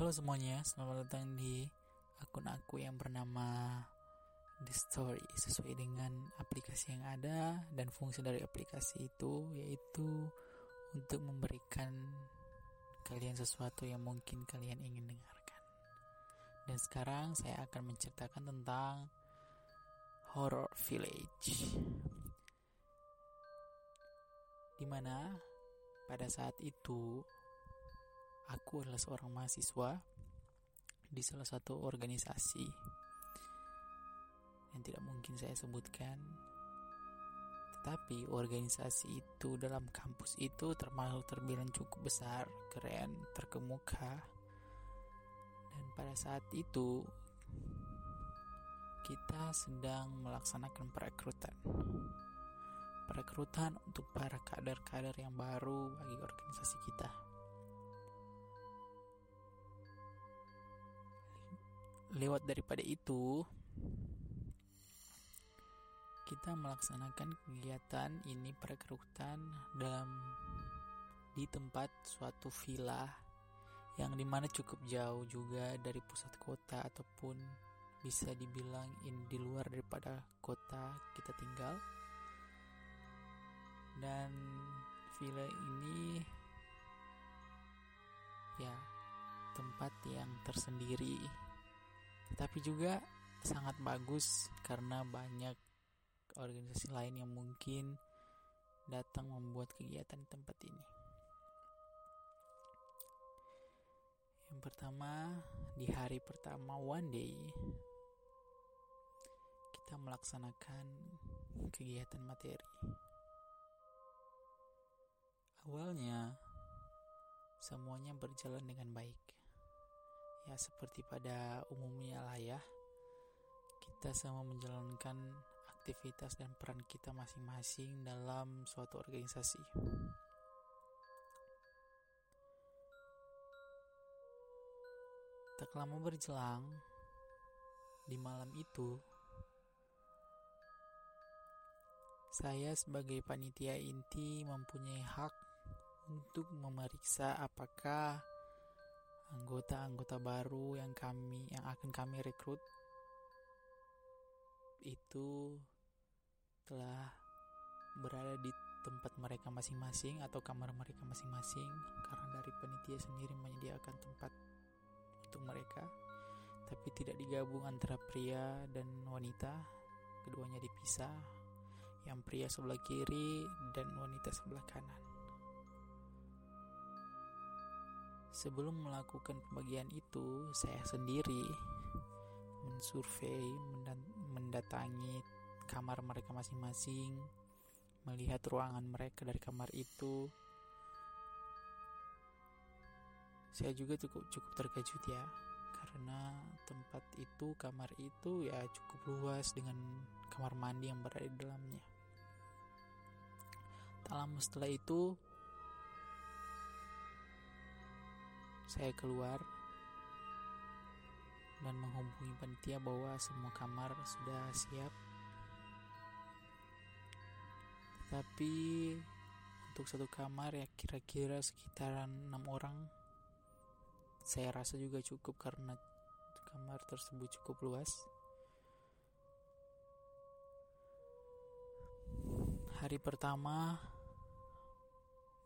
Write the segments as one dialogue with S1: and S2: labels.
S1: Halo semuanya, selamat datang di akun aku yang bernama The Story sesuai dengan aplikasi yang ada dan fungsi dari aplikasi itu yaitu untuk memberikan kalian sesuatu yang mungkin kalian ingin dengarkan. Dan sekarang saya akan menceritakan tentang Horror Village. Di mana pada saat itu aku adalah seorang mahasiswa di salah satu organisasi yang tidak mungkin saya sebutkan. Tetapi organisasi itu dalam kampus itu termasuk terbilang cukup besar, keren, terkemuka. Dan pada saat itu kita sedang melaksanakan perekrutan. Perekrutan untuk para kader-kader yang baru bagi organisasi kita. Lewat daripada itu, kita melaksanakan kegiatan ini perekrutan dalam di tempat suatu villa yang di mana cukup jauh juga dari pusat kota ataupun bisa dibilang ini di luar daripada kota kita tinggal. Dan villa ini ya tempat yang tersendiri tetapi juga sangat bagus karena banyak organisasi lain yang mungkin datang membuat kegiatan di tempat ini. Yang pertama, di hari pertama one day kita melaksanakan kegiatan materi. Awalnya semuanya berjalan dengan baik. Ya seperti pada umumnya lah ya kita sama menjalankan aktivitas dan peran kita masing-masing dalam suatu organisasi. Tak lama berjelang, di malam itu, saya sebagai panitia inti mempunyai hak untuk memeriksa apakah anggota-anggota baru yang kami yang akan kami rekrut itu telah berada di tempat mereka masing-masing atau kamar mereka masing-masing. Karena dari panitia sendiri menyediakan tempat untuk mereka. Tapi tidak digabung antara pria dan wanita. Keduanya dipisah. Yang pria sebelah kiri dan wanita sebelah kanan sebelum melakukan pembagian itu saya sendiri mensurvei, mendatangi kamar mereka masing-masing, melihat ruangan mereka dari kamar itu. Saya juga cukup cukup terkejut ya, karena tempat itu, kamar itu ya cukup luas dengan kamar mandi yang berada di dalamnya. Tak lama setelah itu, saya keluar dan menghubungi panitia bahwa semua kamar sudah siap. Tapi untuk satu kamar ya kira-kira sekitaran enam orang. Saya rasa juga cukup karena kamar tersebut cukup luas. Hari pertama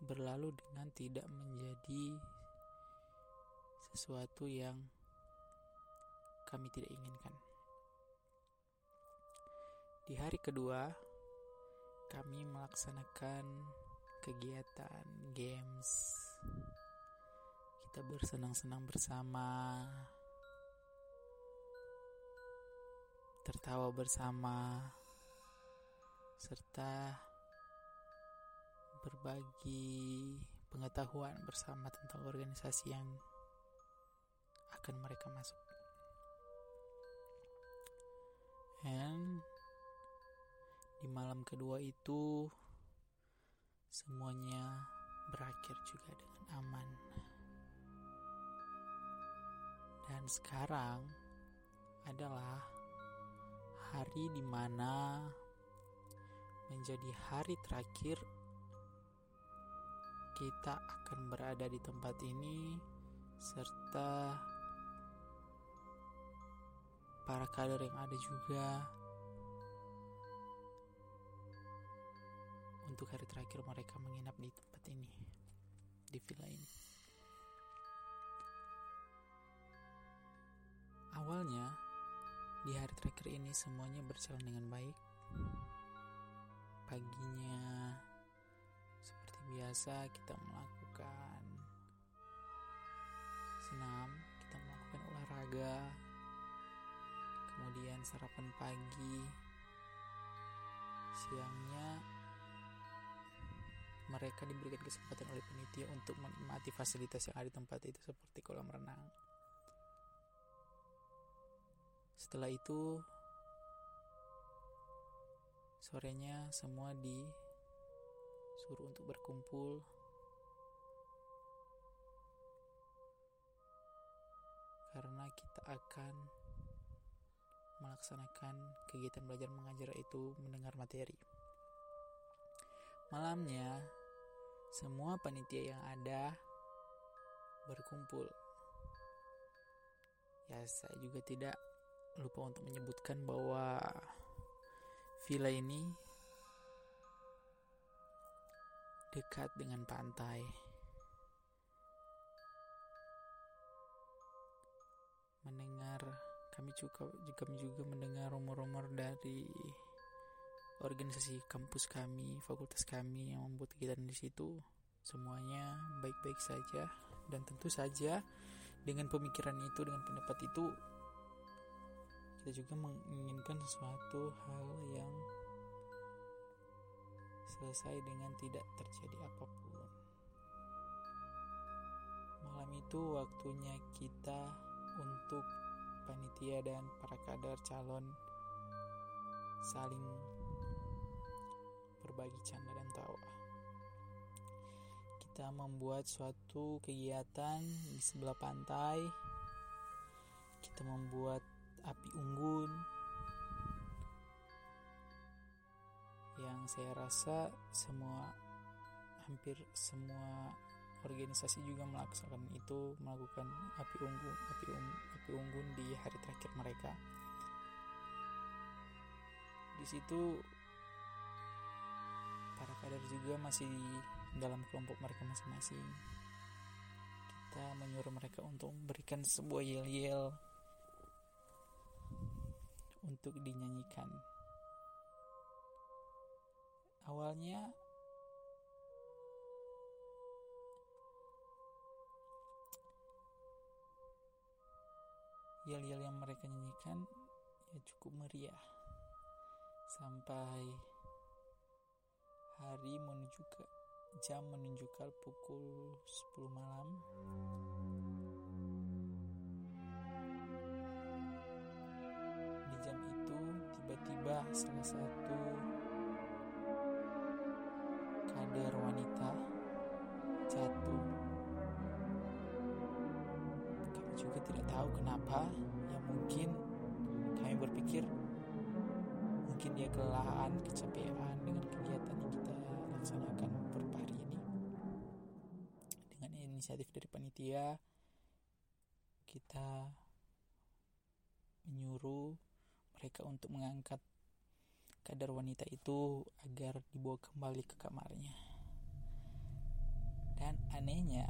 S1: berlalu dengan tidak menjadi sesuatu yang kami tidak inginkan. Di hari kedua, kami melaksanakan kegiatan games. Kita bersenang-senang bersama, tertawa bersama, serta berbagi pengetahuan bersama tentang organisasi yang akan mereka masuk. And di malam kedua itu semuanya berakhir juga dengan aman. Dan sekarang adalah hari di mana menjadi hari terakhir kita akan berada di tempat ini serta para kader yang ada juga. Untuk hari terakhir mereka menginap di tempat ini di villa ini. Awalnya di hari terakhir ini semuanya berjalan dengan baik. Paginya seperti biasa kita melakukan senam kita melakukan olahraga sarapan pagi siangnya mereka diberikan kesempatan oleh penitia untuk menikmati fasilitas yang ada di tempat itu seperti kolam renang. Setelah itu sorenya semua disuruh untuk berkumpul. Karena kita akan melaksanakan kegiatan belajar mengajar itu mendengar materi. Malamnya, semua panitia yang ada berkumpul. Ya, saya juga tidak lupa untuk menyebutkan bahwa villa ini dekat dengan pantai. Juga kami juga mendengar rumor-rumor dari organisasi kampus kami, fakultas kami yang membuat kegiatan di situ. Semuanya baik-baik saja dan tentu saja dengan pemikiran itu, dengan pendapat itu kita juga menginginkan sesuatu hal yang selesai dengan tidak terjadi apa pun. Malam itu waktunya kita untuk panitia dan para kader calon saling berbagi canda dan tawa. Kita membuat suatu kegiatan di sebelah pantai. Kita membuat api unggun yang saya rasa semua hampir semua organisasi juga melaksanakan itu melakukan api unggun api, ung, api unggun di hari terakhir mereka di situ para kader juga masih dalam kelompok mereka masing-masing kita menyuruh mereka untuk memberikan sebuah yel-yel untuk dinyanyikan. Awalnya yel-yel yang mereka nyanyikan ya cukup meriah sampai hari menuju ke jam menunjukkan pukul 10 malam tiba-tiba salah satu kader wanita jatuh. Juga tidak tahu kenapa. Ya mungkin kami berpikir mungkin dia kelelahan, kecapean dengan kegiatan yang kita laksanakan beberapa hari ini. Dengan inisiatif dari panitia, kita menyuruh mereka untuk mengangkat kadar wanita itu agar dibawa kembali ke kamarnya. Dan anehnya,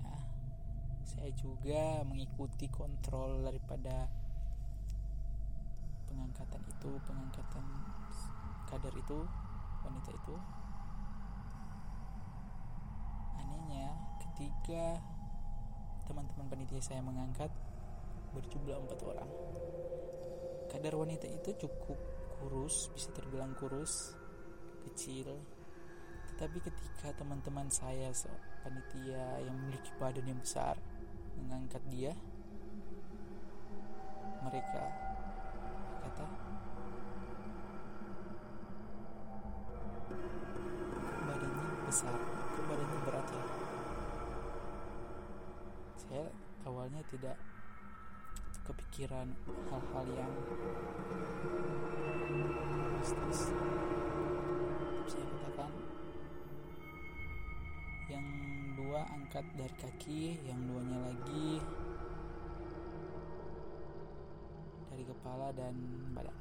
S1: saya juga mengikuti kontrol daripada pengangkatan itu, pengangkatan kadar itu, wanita itu. Anehnya, ketika teman-teman panitia saya mengangkat berjumlah empat orang kadar wanita itu cukup kurus bisa terbilang kurus kecil tetapi ketika teman-teman saya panitia yang memiliki badan yang besar mengangkat dia. Mereka kata badannya besar badannya berat ya? Saya awalnya tidak kepikiran hal-hal yang mistis terikat dari kaki, yang duanya lagi dari kepala dan badan.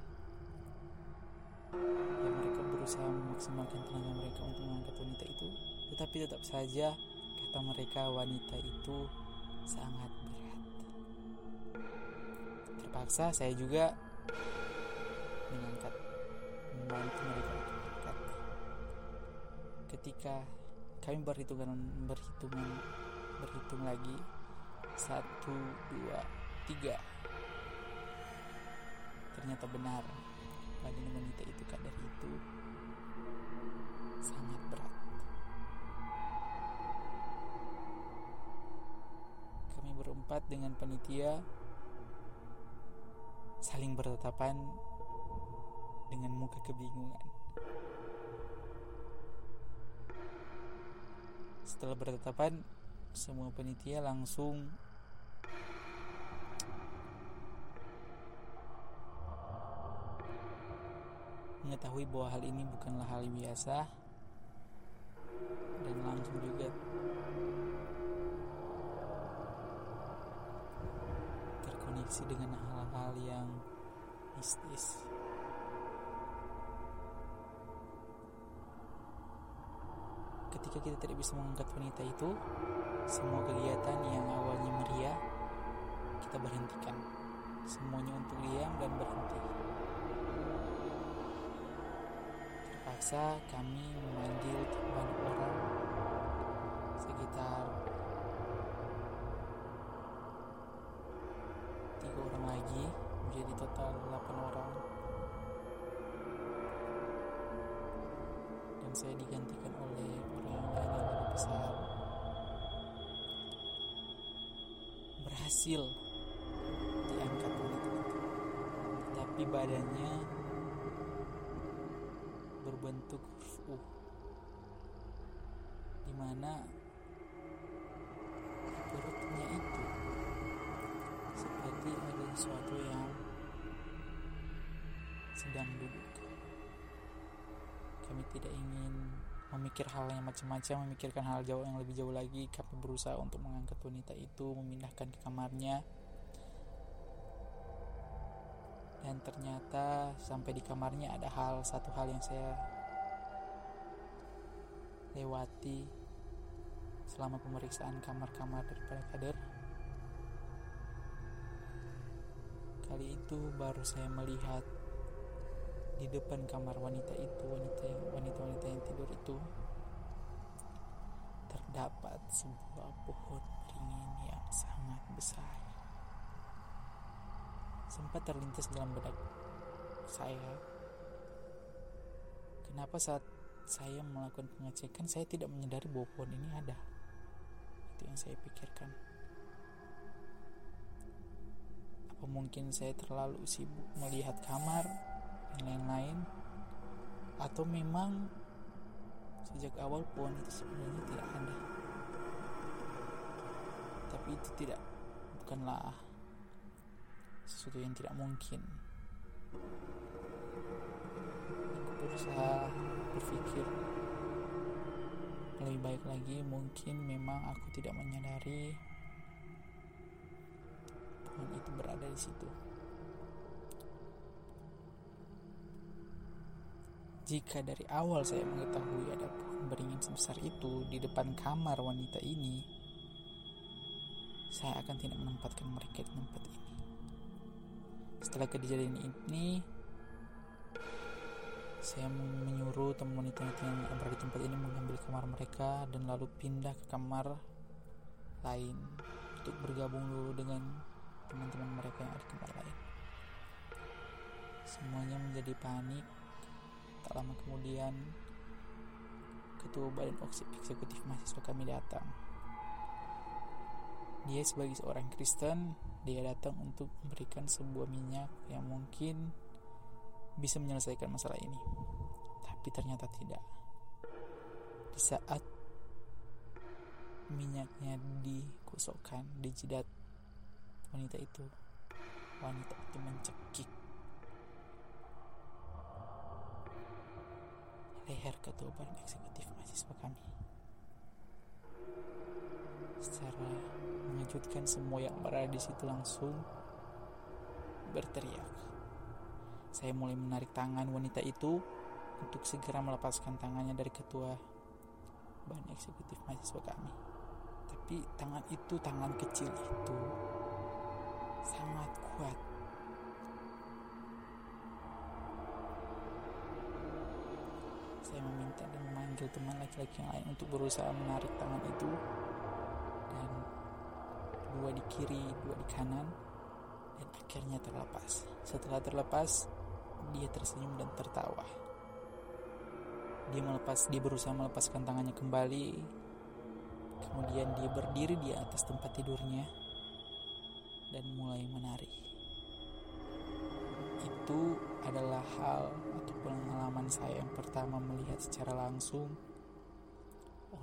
S1: Ya, mereka berusaha memaksimalkan tenaga mereka untuk mengangkat wanita itu, tetapi tetap saja kata mereka wanita itu sangat berat. Terpaksa saya juga mengangkat membantu mereka mengangkat. Ketika kami berhitungan ber, berhitungan berhitung lagi. Satu dua tiga. Ternyata benar. Badan wanita itu kadar itu sangat berat. Kami berempat dengan panitia saling bertatapan dengan muka kebingungan setelah bertatapan semua panitia langsung mengetahui bahwa hal ini bukanlah hal biasa dan langsung juga terkoneksi dengan hal-hal yang mistis. Ketika kita tidak bisa mengangkat wanita itu, semua kegiatan yang awalnya meriah kita berhentikan. Semuanya untuk diam dan berhenti. Terpaksa kami memanggil banyak orang sekitar tiga orang lagi menjadi total delapan orang dan saya digantikan oleh besar berhasil diangkat wanita itu tapi badannya berbentuk huruf U. Di mana perutnya itu seperti ada sesuatu yang sedang duduk. Kami tidak ingin memikir hal yang macam-macam memikirkan hal jauh yang lebih jauh lagi kami berusaha untuk mengangkat wanita itu memindahkan ke kamarnya. Dan ternyata sampai di kamarnya ada hal satu hal yang saya lewati selama pemeriksaan kamar-kamar daripada kader. Kali itu baru saya melihat di depan kamar wanita itu wanita yang wanita-wanita yang tidur itu terdapat sebuah pohon beringin yang sangat besar. Sempat terlintas dalam benak saya. Kenapa saat saya melakukan pengecekan saya tidak menyadari bahwa pohon ini ada? Itu yang saya pikirkan. Apa mungkin saya terlalu sibuk melihat kamar dan lain-lain. Atau memang sejak awal pohon itu sebenarnya tidak ada. Tapi itu tidak bukanlah sesuatu yang tidak mungkin. Aku berusaha berpikir lebih baik lagi mungkin memang aku tidak menyadari pohon itu berada di situ jika dari awal saya mengetahui ada pohon beringin sebesar itu di depan kamar wanita ini saya akan tidak menempatkan mereka di tempat ini. Setelah kejadian ini saya menyuruh teman wanita yang berada di tempat ini mengambil kamar mereka dan lalu pindah ke kamar lain untuk bergabung dulu dengan teman-teman mereka yang ada di kamar lain. Semuanya menjadi panik tak lama kemudian ketua badan eksekutif mahasiswa kami datang dia sebagai seorang Kristen dia datang untuk memberikan sebuah minyak yang mungkin bisa menyelesaikan masalah ini. Tapi ternyata tidak. Di saat minyaknya dikosokkan di jidat wanita itu, wanita itu mencekik leher ketua badan eksekutif mahasiswa kami. Secara mengejutkan semua yang berada di situ langsung berteriak. Saya mulai menarik tangan wanita itu untuk segera melepaskan tangannya dari ketua bahan eksekutif mahasiswa kami. Tapi tangan itu, tangan kecil itu sangat kuat. Meminta dan memanggil teman laki-laki yang lain untuk berusaha menarik tangan itu dan dua di kiri, dua di kanan dan akhirnya terlepas. Setelah terlepas, dia tersenyum dan tertawa. Dia melepas, dia berusaha melepaskan tangannya kembali. Kemudian dia berdiri di atas tempat tidurnya dan mulai menari. Itu adalah hal atau pengalaman saya yang pertama melihat secara langsung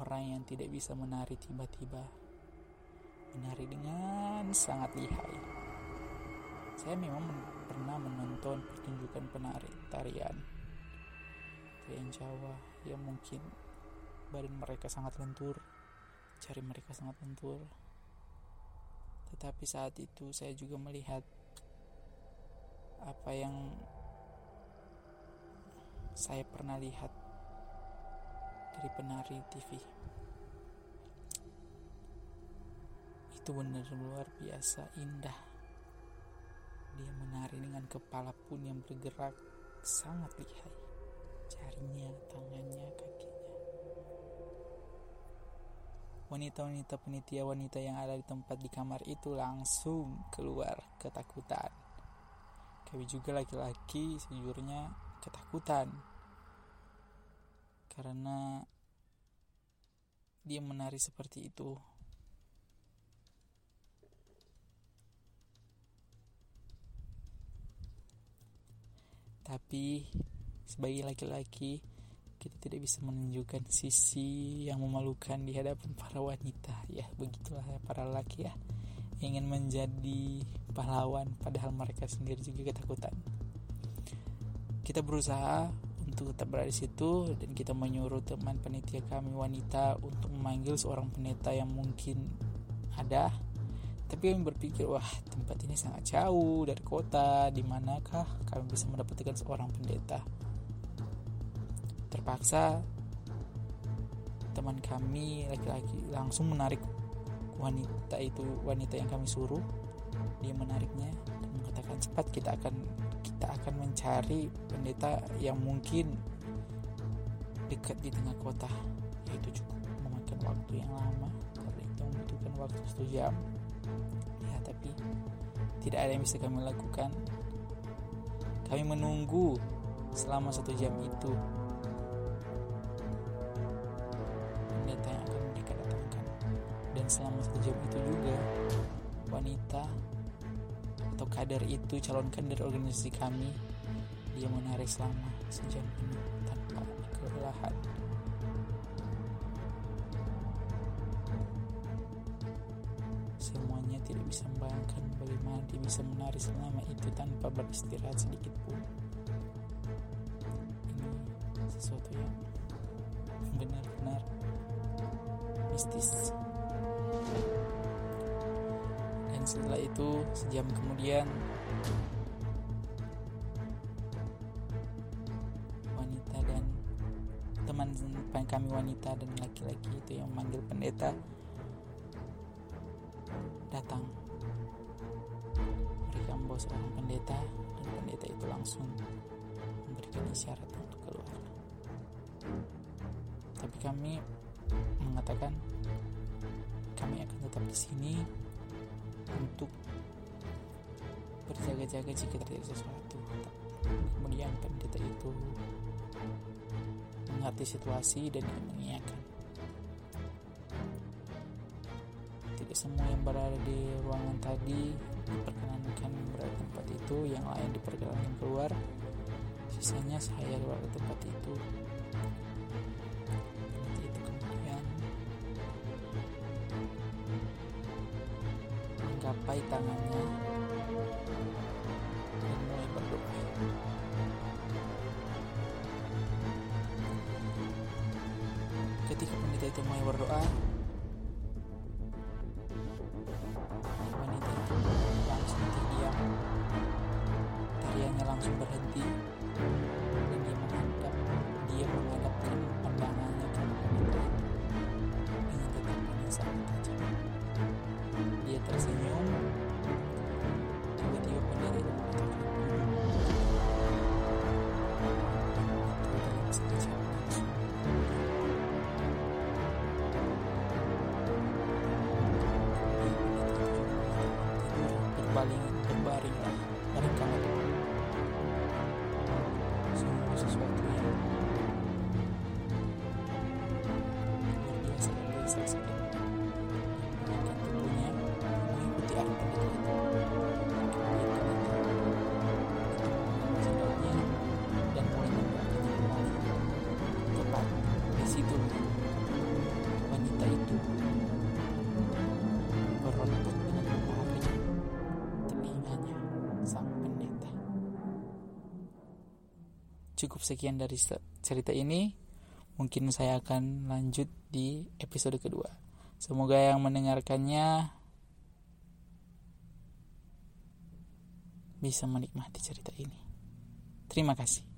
S1: orang yang tidak bisa menari tiba-tiba menari dengan sangat lihai. Saya memang men pernah menonton pertunjukan penari tarian tarian Jawa yang mungkin badan mereka sangat lentur, jari mereka sangat lentur. Tetapi saat itu saya juga melihat apa yang saya pernah lihat dari penari TV. Itu benar luar biasa indah. Dia menari dengan kepala pun yang bergerak sangat lihai. Jarinya, tangannya, kakinya. Wanita-wanita penitia wanita yang ada di tempat di kamar itu langsung keluar ketakutan. Kami juga laki-laki sejujurnya ketakutan. Karena dia menari seperti itu. Tapi sebagai laki-laki kita tidak bisa menunjukkan sisi yang memalukan di hadapan para wanita. Ya begitulah ya para laki ya. Ingin menjadi pahlawan padahal mereka sendiri juga ketakutan kita berusaha untuk tetap berada di situ dan kita menyuruh teman penitia kami wanita untuk memanggil seorang pendeta yang mungkin ada. Tapi kami berpikir wah tempat ini sangat jauh dari kota di manakah kami bisa mendapatkan seorang pendeta? Terpaksa teman kami laki-laki langsung menarik wanita itu wanita yang kami suruh. Dia menariknya dan mengatakan cepat kita akan kita akan mencari pendeta yang mungkin dekat di tengah kota. Yaitu cukup memakan waktu yang lama karena itu membutuhkan waktu satu jam. Ya tapi tidak ada yang bisa kami lakukan. Kami menunggu selama satu jam itu. Selama satu jam itu juga wanita kader itu calonkan dari organisasi kami dia menarik selama sejam ini tanpa kelelahan. Semuanya tidak bisa membayangkan bagaimana dia bisa menari selama itu tanpa beristirahat sedikit pun. Ini sesuatu yang benar-benar mistis dan setelah itu sejam kemudian wanita dan teman kami wanita dan laki-laki itu yang memanggil pendeta datang. Mereka membawa seorang pendeta dan pendeta itu langsung memberikan isyarat untuk keluar. Tapi kami mengatakan kami akan tetap di sini untuk berjaga-jaga jika terjadi sesuatu. Kemudian pendeta itu mengerti situasi dan mengiyakan. Tidak semua yang berada di ruangan tadi diperkenankan berada di tempat itu, yang lain diperkenankan keluar. Sisanya saya keluar tempat itu merapai tangannya dan mulai berdoa. Ketika pendeta itu mulai berdoa, wanita itu langsung terdiam. Tariannya langsung berhenti dia. Dia tersenyum. cukup sekian dari cerita ini. Mungkin saya akan lanjut di episode kedua. Semoga yang mendengarkannya bisa menikmati cerita ini. Terima kasih.